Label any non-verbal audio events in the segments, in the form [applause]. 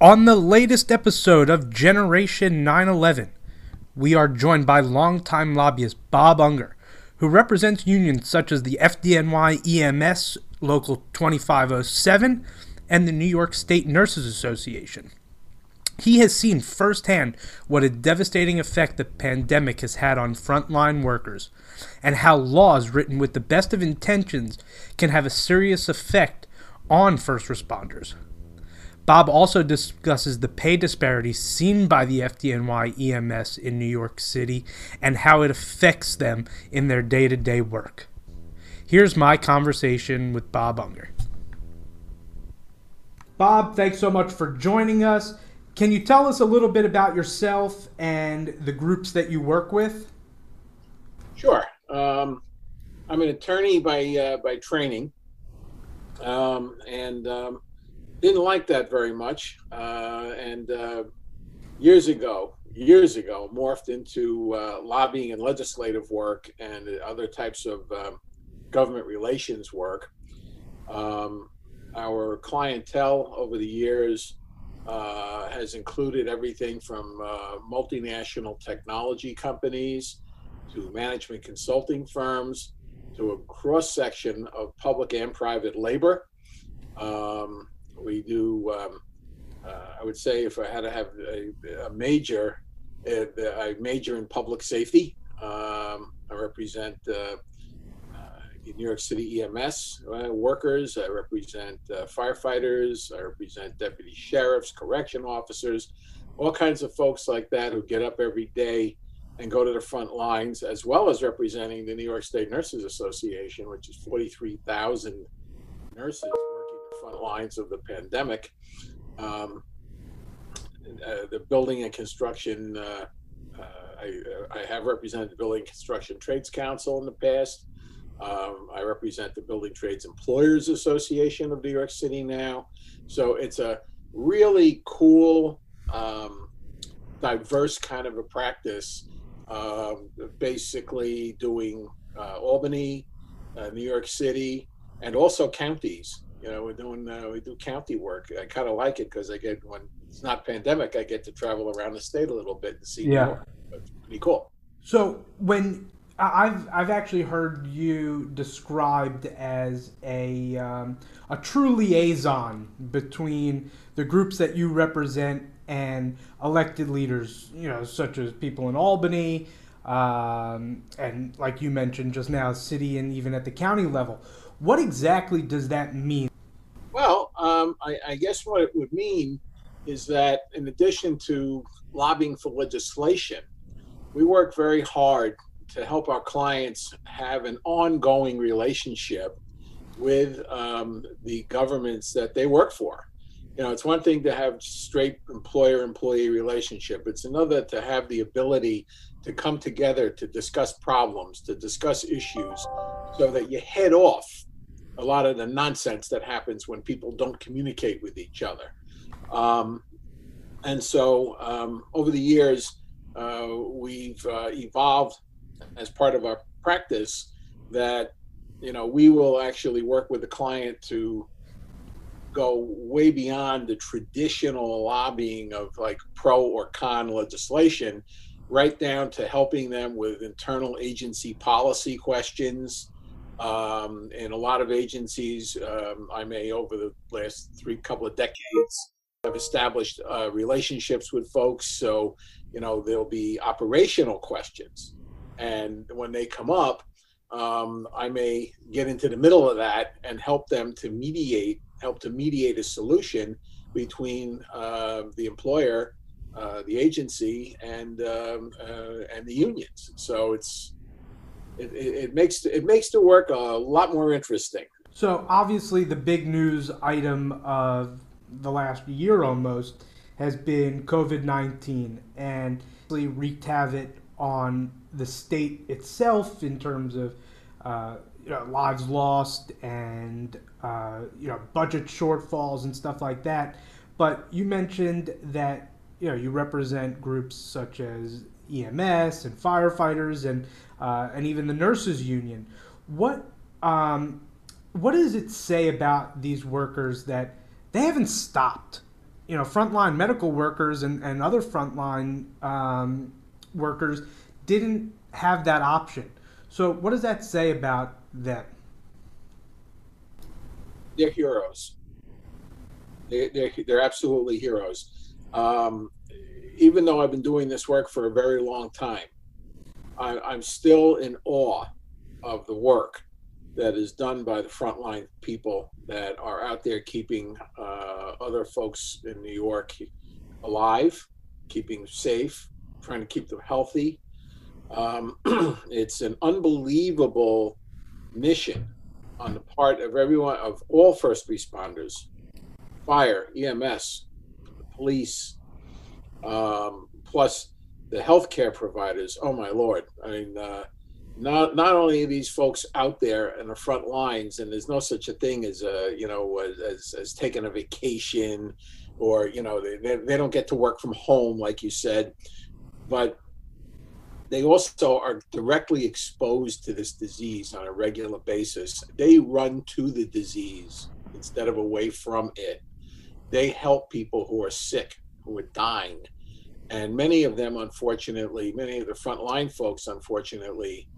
On the latest episode of Generation 911, we are joined by longtime lobbyist Bob Unger, who represents unions such as the FDNY EMS Local 2507 and the New York State Nurses Association. He has seen firsthand what a devastating effect the pandemic has had on frontline workers, and how laws written with the best of intentions can have a serious effect on first responders. Bob also discusses the pay disparities seen by the FDNY EMS in New York City and how it affects them in their day to day work. Here's my conversation with Bob Unger. Bob, thanks so much for joining us. Can you tell us a little bit about yourself and the groups that you work with? Sure. Um, I'm an attorney by uh, by training, um, and um, didn't like that very much. Uh, and uh, years ago, years ago, morphed into uh, lobbying and legislative work and other types of um, government relations work. Um, our clientele over the years uh, has included everything from uh, multinational technology companies to management consulting firms to a cross section of public and private labor. Um, we do, um, uh, I would say, if I had to have a, a major, a, a, major in public safety. Um, I represent uh, New York City EMS uh, workers. I represent uh, firefighters. I represent deputy sheriffs, correction officers, all kinds of folks like that who get up every day and go to the front lines, as well as representing the New York State Nurses Association, which is 43,000 nurses front lines of the pandemic. Um, uh, the building and construction, uh, uh, I, I, have represented the Building Construction Trades Council in the past. Um, I represent the Building Trades Employers Association of New York City now. So it's a really cool, um, diverse kind of a practice, um, basically doing uh, Albany, uh, New York City, and also counties. You know, we're doing uh, we do county work. I kind of like it because I get when it's not pandemic, I get to travel around the state a little bit and see yeah. more. It's pretty cool. So when I've I've actually heard you described as a um, a true liaison between the groups that you represent and elected leaders, you know, such as people in Albany, um, and like you mentioned just now, city and even at the county level. What exactly does that mean? Well, um, I, I guess what it would mean is that in addition to lobbying for legislation, we work very hard to help our clients have an ongoing relationship with um, the governments that they work for. You know, it's one thing to have straight employer-employee relationship. It's another to have the ability to come together to discuss problems, to discuss issues, so that you head off a lot of the nonsense that happens when people don't communicate with each other. Um, and so, um, over the years, uh, we've uh, evolved as part of our practice that you know we will actually work with the client to go way beyond the traditional lobbying of like pro or con legislation right down to helping them with internal agency policy questions. Um, in a lot of agencies um, i may over the last three couple of decades have established uh, relationships with folks. So you know there'll be operational questions. And when they come up, um, I may get into the middle of that and help them to mediate, help to mediate a solution between uh, the employer, uh, the agency, and um, uh, and the unions. So it's it, it, makes it makes the work a lot more interesting. So obviously, the big news item of the last year almost has been COVID nineteen and really wreaked havoc on the state itself in terms of uh, you know, lives lost and uh, you know budget shortfalls and stuff like that. But you mentioned that you know you represent groups such as EMS and firefighters and uh, and even the nurses union. What um, what does it say about these workers that they haven't stopped? you know, frontline medical workers and, and other frontline um, workers didn't have that option. So, what does that say about them? They're heroes. They, they're, they're absolutely heroes. Um, even though I've been doing this work for a very long time, I, I'm still in awe of the work that is done by the frontline people that are out there keeping uh, other folks in New York alive, keeping safe, trying to keep them healthy. Um, [clears throat] it's an unbelievable mission on the part of everyone, of all first responders, fire, EMS, police, um, plus the healthcare providers. Oh my lord! I mean, uh, not not only are these folks out there in the front lines, and there's no such a thing as a you know as as taking a vacation, or you know they they don't get to work from home like you said, but they also are directly exposed to this disease on a regular basis. They run to the disease instead of away from it. They help people who are sick, who are dying. And many of them, unfortunately, many of the frontline folks, unfortunately,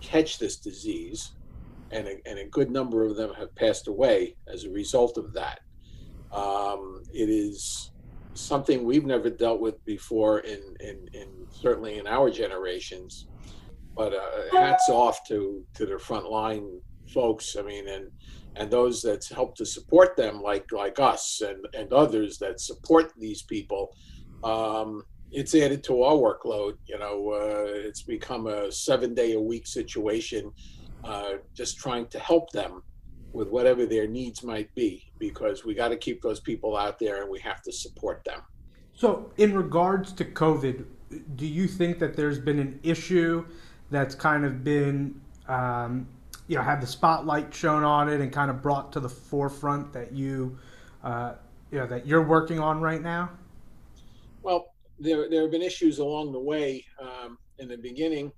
catch this disease. And a, and a good number of them have passed away as a result of that. Um, it is something we've never dealt with before in, in, in certainly in our generations. But uh, hats off to, to the frontline folks. I mean, and and those that help to support them, like like us and and others that support these people. Um, it's added to our workload. You know, uh, it's become a seven day a week situation, uh, just trying to help them with whatever their needs might be, because we got to keep those people out there and we have to support them. So, in regards to COVID, do you think that there's been an issue that's kind of been, um, you know, had the spotlight shown on it and kind of brought to the forefront that you, uh, you know, that you're working on right now? Well, there there have been issues along the way um, in the beginning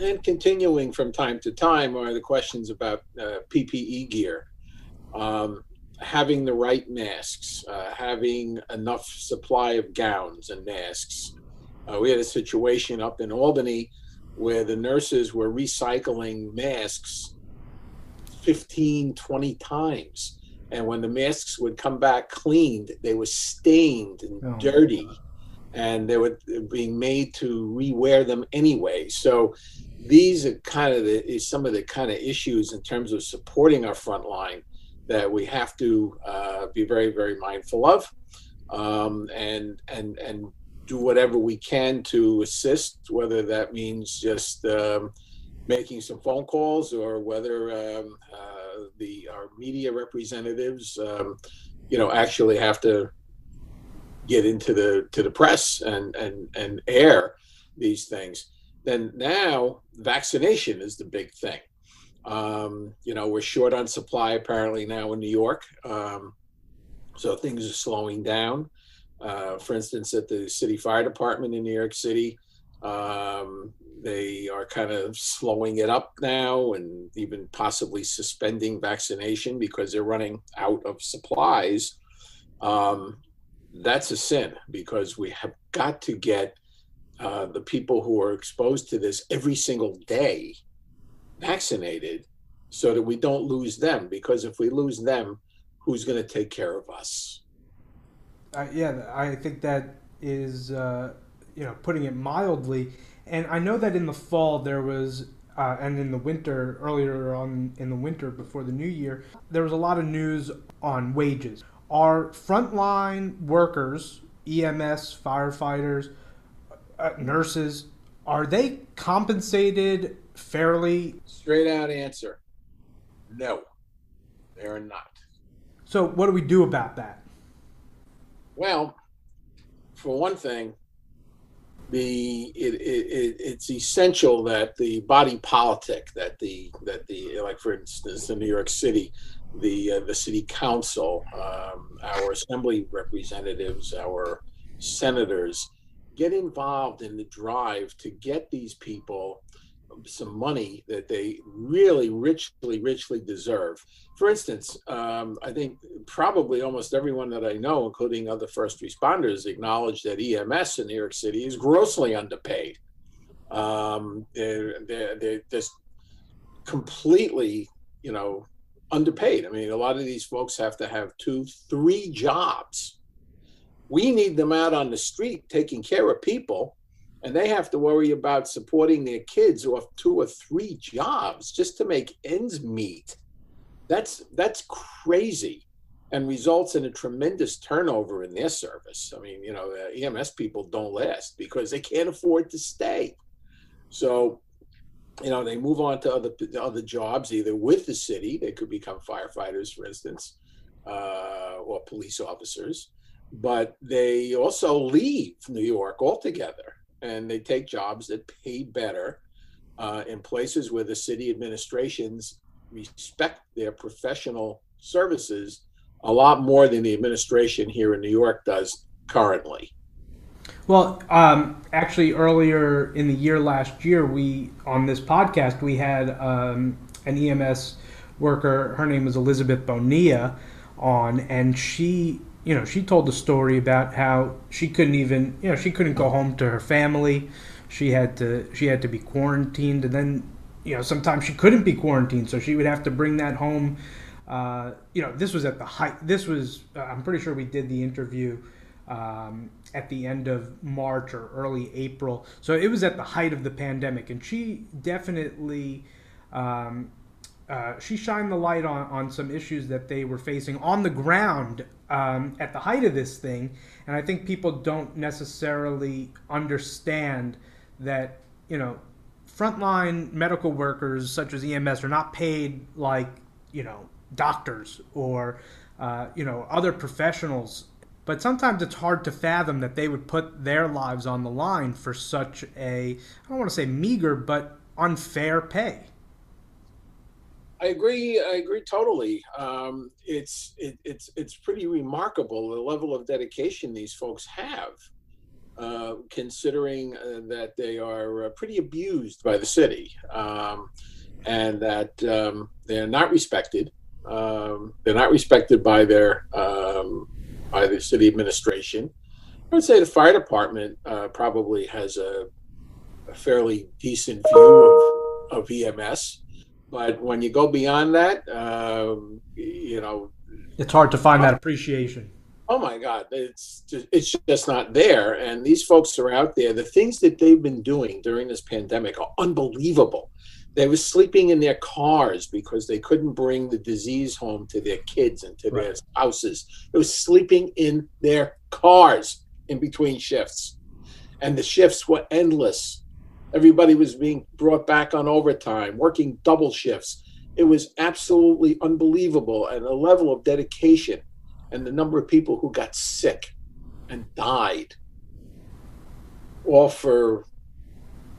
and continuing from time to time are the questions about uh, PPE gear, um, having the right masks, uh, having enough supply of gowns and masks. Uh, we had a situation up in Albany where the nurses were recycling masks 15, 20 times. And when the masks would come back cleaned, they were stained and oh. dirty and they were being made to rewear them anyway. So these are kind of the some of the kind of issues in terms of supporting our front line that we have to uh, be very very mindful of um, and and and do whatever we can to assist whether that means just um, making some phone calls or whether um, uh, the our media representatives um, you know actually have to get into the to the press and and and air these things then now vaccination is the big thing. Um, you know we're short on supply apparently now in new york um, so things are slowing down uh, for instance at the city fire department in new york city um, they are kind of slowing it up now and even possibly suspending vaccination because they're running out of supplies. Um, that's a sin because we have got to get uh, the people who are exposed to this every single day vaccinated so that we don't lose them because if we lose them who's going to take care of us uh, yeah i think that is uh, you know putting it mildly and i know that in the fall there was uh, and in the winter earlier on in the winter before the new year there was a lot of news on wages are frontline workers, EMS, firefighters, uh, nurses, are they compensated fairly? Straight out answer no, they are not. So, what do we do about that? Well, for one thing, the it, it, it's essential that the body politic that the that the like for instance in New York City the uh, the city council, um, our assembly representatives, our senators get involved in the drive to get these people some money that they really richly, richly deserve. For instance, um, I think probably almost everyone that I know, including other first responders, acknowledge that EMS in New York City is grossly underpaid. Um, they're, they're, they're just completely, you know, underpaid. I mean, a lot of these folks have to have two, three jobs. We need them out on the street taking care of people and they have to worry about supporting their kids off two or three jobs just to make ends meet. That's that's crazy, and results in a tremendous turnover in their service. I mean, you know, EMS people don't last because they can't afford to stay. So, you know, they move on to other other jobs, either with the city, they could become firefighters, for instance, uh, or police officers, but they also leave New York altogether and they take jobs that pay better uh, in places where the city administrations respect their professional services a lot more than the administration here in New York does currently. Well, um, actually, earlier in the year last year, we on this podcast we had um, an EMS worker. Her name was Elizabeth Bonilla on, and she you know, she told the story about how she couldn't even, you know, she couldn't go home to her family. She had to, she had to be quarantined, and then, you know, sometimes she couldn't be quarantined, so she would have to bring that home. Uh, you know, this was at the height. This was, uh, I'm pretty sure we did the interview um, at the end of March or early April, so it was at the height of the pandemic, and she definitely. Um, uh, she shined the light on, on some issues that they were facing on the ground um, at the height of this thing. And I think people don't necessarily understand that, you know, frontline medical workers such as EMS are not paid like, you know, doctors or, uh, you know, other professionals. But sometimes it's hard to fathom that they would put their lives on the line for such a, I don't want to say meager, but unfair pay. I agree. I agree totally. Um, it's it, it's it's pretty remarkable the level of dedication these folks have, uh, considering uh, that they are uh, pretty abused by the city, um, and that um, they're not respected. Um, they're not respected by their um, by the city administration. I would say the fire department uh, probably has a, a, fairly decent view of, of EMS. But when you go beyond that, um, you know, it's hard to find that appreciation. Oh my God, it's just, it's just not there. And these folks are out there. The things that they've been doing during this pandemic are unbelievable. They were sleeping in their cars because they couldn't bring the disease home to their kids and to right. their spouses. They were sleeping in their cars in between shifts. And the shifts were endless. Everybody was being brought back on overtime, working double shifts. It was absolutely unbelievable. And the level of dedication and the number of people who got sick and died, all for,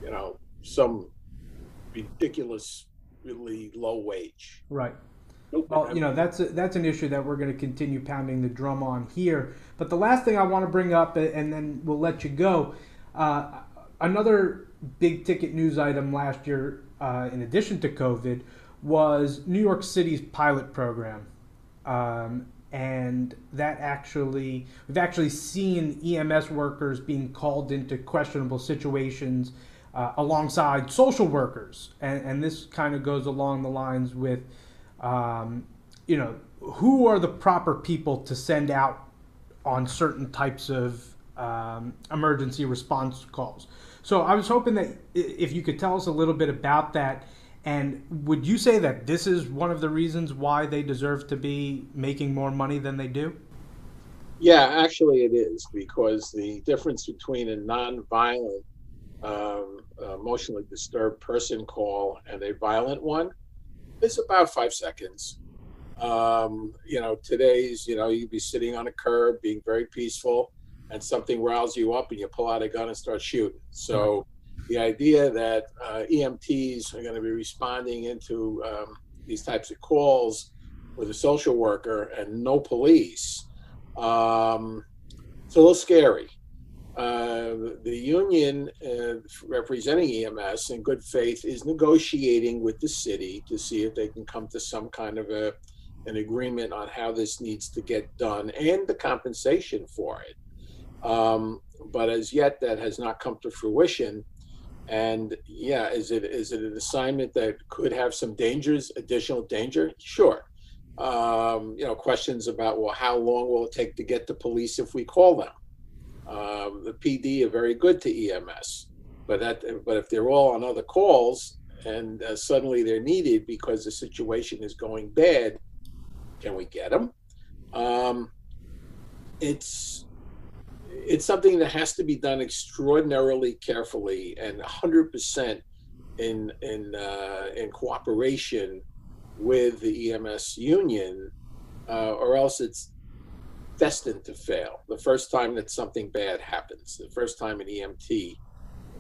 you know, some ridiculous, really low wage. Right. Well, you know that's a, that's an issue that we're going to continue pounding the drum on here. But the last thing I want to bring up, and then we'll let you go. Uh, another big ticket news item last year, uh, in addition to COVID, was New York City's pilot program. Um, and that actually, we've actually seen EMS workers being called into questionable situations uh, alongside social workers. And, and this kind of goes along the lines with, um, you know, who are the proper people to send out on certain types of um, emergency response calls. So I was hoping that if you could tell us a little bit about that. And would you say that this is one of the reasons why they deserve to be making more money than they do? Yeah, actually, it is because the difference between a nonviolent, um, emotionally disturbed person call and a violent one is about five seconds. Um, you know, today's, you know, you'd be sitting on a curb, being very peaceful and something riles you up and you pull out a gun and start shooting. So the idea that uh, EMTs are going to be responding into um, these types of calls with a social worker and no police, um, it's a little scary. Uh, the union uh, representing EMS in good faith is negotiating with the city to see if they can come to some kind of a an agreement on how this needs to get done and the compensation for it. Um, but as yet, that has not come to fruition. And yeah, is it is it an assignment that could have some dangers, additional danger? Sure. Um, you know, questions about well, how long will it take to get the police if we call them? Um, the PD are very good to EMS, but that but if they're all on other calls and uh, suddenly they're needed because the situation is going bad, can we get them? Um, it's it's something that has to be done extraordinarily carefully and 100% in in uh, in cooperation with the EMS union, uh, or else it's destined to fail. The first time that something bad happens, the first time an EMT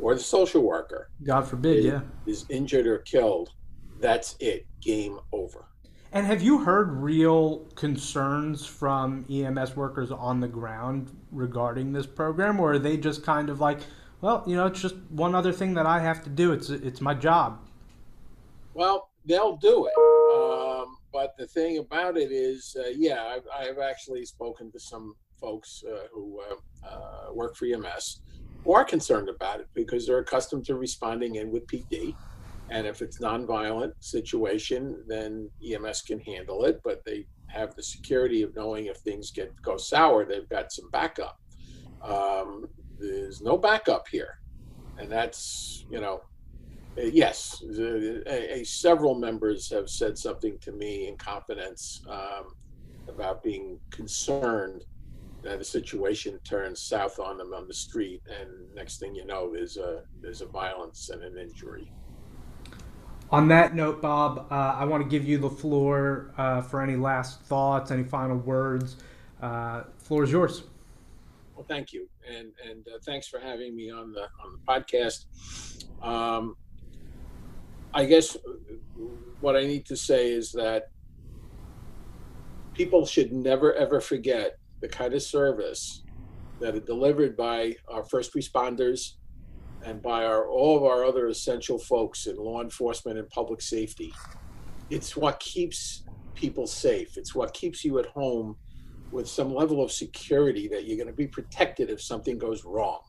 or the social worker, God forbid, is, yeah, is injured or killed, that's it. Game over. And have you heard real concerns from EMS workers on the ground regarding this program, or are they just kind of like, well, you know, it's just one other thing that I have to do. It's it's my job. Well, they'll do it. Um, but the thing about it is, uh, yeah, I've, I've, actually spoken to some folks uh, who uh, uh work for EMS who are concerned about it because they're accustomed to responding in with PD and if it's nonviolent situation, then EMS can handle it, but they have the security of knowing if things get go sour, they've got some backup. Um, there's no backup here, and that's you know, yes, a, a, several members have said something to me in confidence um, about being concerned that the situation turns south on them on the street, and next thing you know, there's a there's a violence and an injury. On that note, Bob, uh, I want to give you the floor uh, for any last thoughts, any final words. Uh, floor is yours. Well, thank you, and and uh, thanks for having me on the on the podcast. Um, I guess what I need to say is that people should never ever forget the kind of service that are delivered by our first responders, and by our all of our other essential folks in law enforcement and public safety. It's what keeps people safe. It's what keeps you at home with some level of security that you're going to be protected if something goes wrong.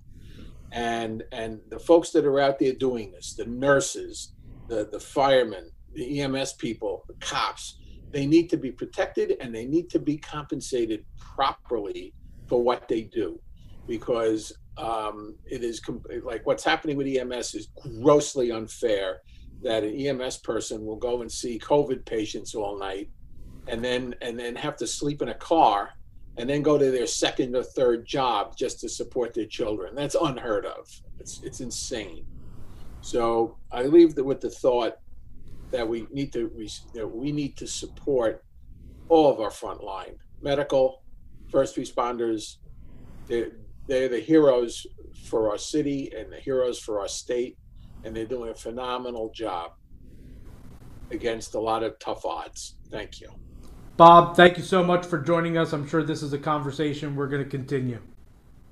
And and the folks that are out there doing this, the nurses, the the firemen, the EMS people, the cops, they need to be protected and they need to be compensated properly for what they do because um, it is like what's happening with EMS is grossly unfair. That an EMS person will go and see COVID patients all night, and then and then have to sleep in a car, and then go to their second or third job just to support their children. That's unheard of. It's it's insane. So I leave the, with the thought that we need to that we need to support all of our front line medical, first responders, they're the heroes for our city and the heroes for our state, and they're doing a phenomenal job against a lot of tough odds. Thank you. Bob, thank you so much for joining us. I'm sure this is a conversation we're going to continue.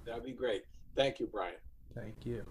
That'd be great. Thank you, Brian. Thank you.